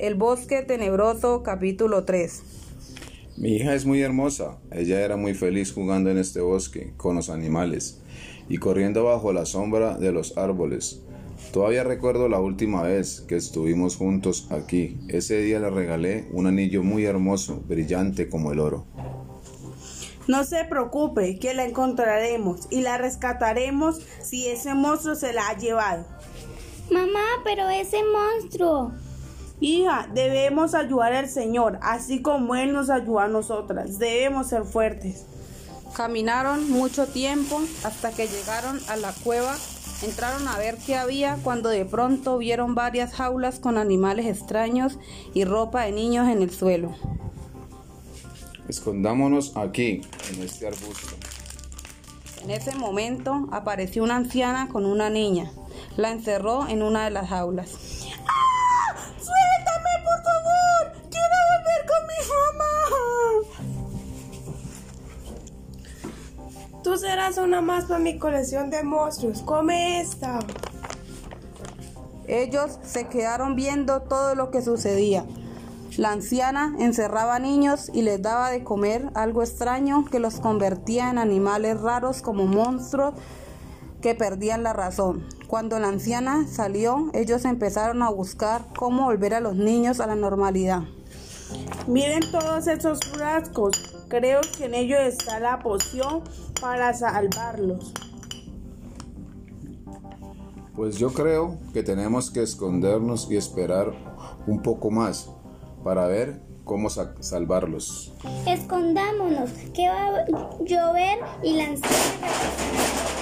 El bosque tenebroso, capítulo 3. Mi hija es muy hermosa. Ella era muy feliz jugando en este bosque con los animales y corriendo bajo la sombra de los árboles. Todavía recuerdo la última vez que estuvimos juntos aquí. Ese día le regalé un anillo muy hermoso, brillante como el oro. No se preocupe, que la encontraremos y la rescataremos si ese monstruo se la ha llevado. Mamá, pero ese monstruo. Hija, debemos ayudar al Señor, así como Él nos ayuda a nosotras. Debemos ser fuertes. Caminaron mucho tiempo hasta que llegaron a la cueva. Entraron a ver qué había cuando de pronto vieron varias jaulas con animales extraños y ropa de niños en el suelo. Escondámonos aquí, en este arbusto. En ese momento apareció una anciana con una niña. La encerró en una de las jaulas. Tú serás una más para mi colección de monstruos. Come esta. Ellos se quedaron viendo todo lo que sucedía. La anciana encerraba niños y les daba de comer algo extraño que los convertía en animales raros como monstruos que perdían la razón. Cuando la anciana salió, ellos empezaron a buscar cómo volver a los niños a la normalidad. Miren todos esos frascos. Creo que en ellos está la poción para salvarlos. Pues yo creo que tenemos que escondernos y esperar un poco más para ver cómo salvarlos. Escondámonos, que va a llover y la anciana regresará.